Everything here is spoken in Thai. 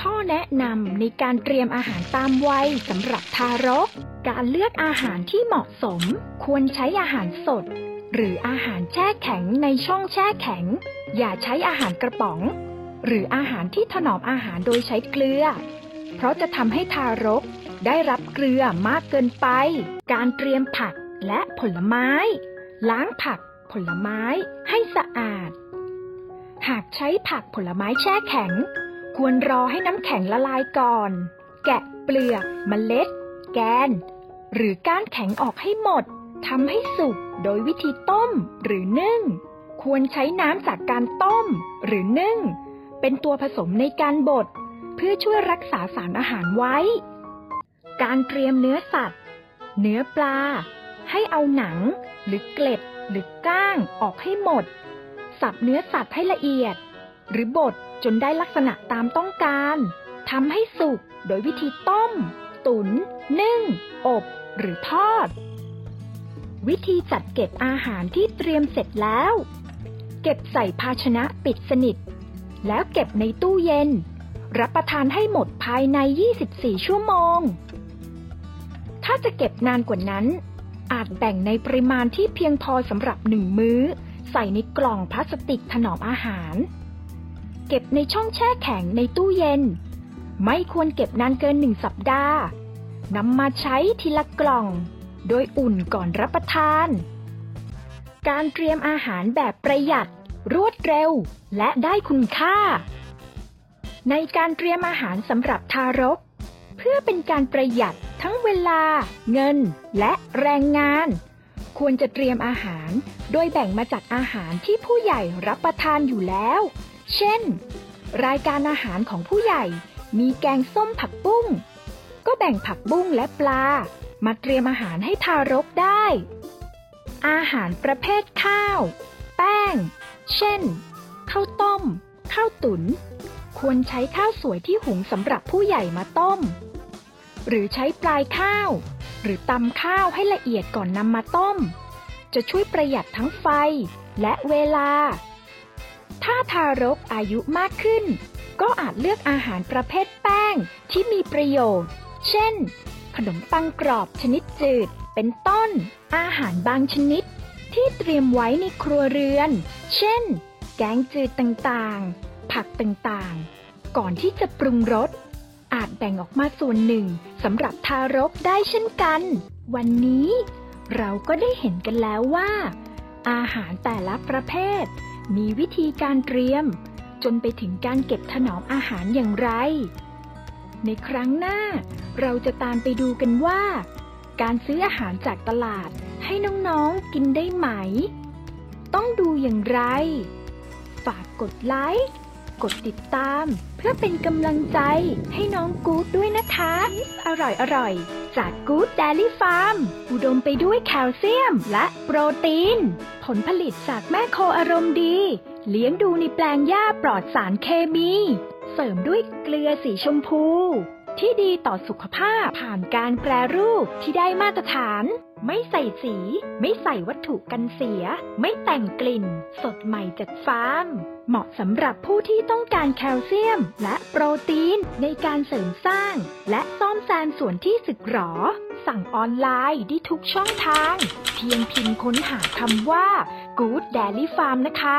ข้อแนะนำในการเตรียมอาหารตามวัยสำหรับทารก การเลือกอาหารที่เหมาะสม ควรใช้อาหารสด หรืออาหารแช่แข็งในช่องแช่แข็ง อย่าใช้อาหารกระป๋อง หรืออาหารที่ถนอมอาหารโดยใช้เกลือ เพราะจะทำให้ทารกได้รับเกลือมากเกินไป การเตรียมผักและผลไม้ ล้างผักผลไม้ให้สะอาด หากใช้ผักผลไม้แช่แข็ง ควรรอให้น้ำแข็งละลายก่อน แกะเปลือกเมล็ด แกน หรือก้านแข็งออกให้หมดทำให้สุกโดยวิธีต้มหรือนึ่ง ควรใช้น้ำจากการต้มหรือนึ่ง เป็นตัวผสมในการบด เพื่อช่วยรักษาสารอาหารไว้ การเตรียมเนื้อสัตว์ เนื้อปลา ให้เอาหนัง หรือเกล็ด หรือก้างออกให้หมด สับเนื้อสัตว์ให้ละเอียด หรือบดจนได้ลักษณะตามต้องการทำให้สุกโดยวิธีต้ม ตุน๋นนึ่ง อบ หรือทอด วิธีจัดเก็บอาหารที่เตรียมเสร็จแล้ว เก็บใส่ภาชนะปิดสนิท แล้วเก็บในตู้เย็น รับประทานให้หมดภายใน 24 ชั่วโมง ถ้าจะเก็บนานกว่านั้น อาจแบ่งในปริมาณที่เพียงพอสำหรับหนึ่งมื้อ ใส่ในกล่องพลาสติกถนอมอาหาร เก็บในช่องแช่แข็งในตู้เย็น ไม่ควรเก็บนานเกินหนึ่งสัปดาห์นำมาใช้ทีละกล่อง โดยอุ่นก่อนรับประทาน การเตรียมอาหารแบบประหยัด รวดเร็ว และได้คุณค่า ในการเตรียมอาหารสำหรับทารก เพื่อเป็นการประหยัดทั้งเวลา เงิน และแรงงาน ควรจะเตรียมอาหาร โดยแบ่งมาจากอาหารที่ผู้ใหญ่รับประทานอยู่แล้ว เช่น รายการอาหารของผู้ใหญ่มีแกงส้มผักบุ้ง ก็แบ่งผักบุ้งและปลา มาเตรียมอาหารให้ทารกได้ อาหารประเภทข้าว แป้ง เช่น ข้าวต้ม ข้าวตุน๋น ควรใช้ข้าวสวยที่หุงสำหรับผู้ใหญ่มาต้ม หรือใช้ปลายข้าว หรือตำข้าวให้ละเอียดก่อนนำมาต้ม จะช่วยประหยัดทั้งไฟและเวลา ถ้าทารกอายุมากขึ้น ก็อาจเลือกอาหารประเภทแป้งที่มีประโยชน์ เช่น ขนมปังกรอบชนิดจืด เป็นต้น อาหารบางชนิด ที่เตรียมไว้ในครัวเรือน เช่น แกงจืดต่างๆ ผักต่างๆ ก่อนที่จะปรุงรส อาจแบ่งออกมาส่วนหนึ่งสำหรับทารกได้เช่นกัน วันนี้ เราก็ได้เห็นกันแล้วว่า อาหารแต่ละประเภท มีวิธีการเตรียม จนไปถึงการเก็บถนอมอาหารอย่างไร ในครั้งหน้า เราจะตามไปดูกันว่า การซื้ออาหารจากตลาดให้น้องๆกินได้ไหม ต้องดูอย่างไร ฝากกดไลค์ กดติดตาม เพื่อเป็นกำลังใจให้น้องกู๊ดด้วยนะคะ อร่อยอร่อยๆจากกู๊ดเดลี่ฟาร์ม อุดมไปด้วยแคลเซียมและโปรตีน ผลผลิตจากแม่โคอารมณ์ดี เลี้ยงดูในแปลงหญ้าปลอดสารเคมี เสริมด้วยเกลือสีชมพู ที่ดีต่อสุขภาพ ผ่านการแปรรูปที่ได้มาตรฐาน ไม่ใส่สี ไม่ใส่วัตถุกันเสีย ไม่แต่งกลิ่น สดใหม่จากฟาร์ม เหมาะสำหรับผู้ที่ต้องการแคลเซียม และโปรตีนในการเสริมสร้าง และซ่อมแซมส่วนที่สึกหรอ สั่งออนไลน์ได้ทุกช่องทาง เพียงพิมพ์ค้นหาคำว่า Good Dairy Farm นะคะ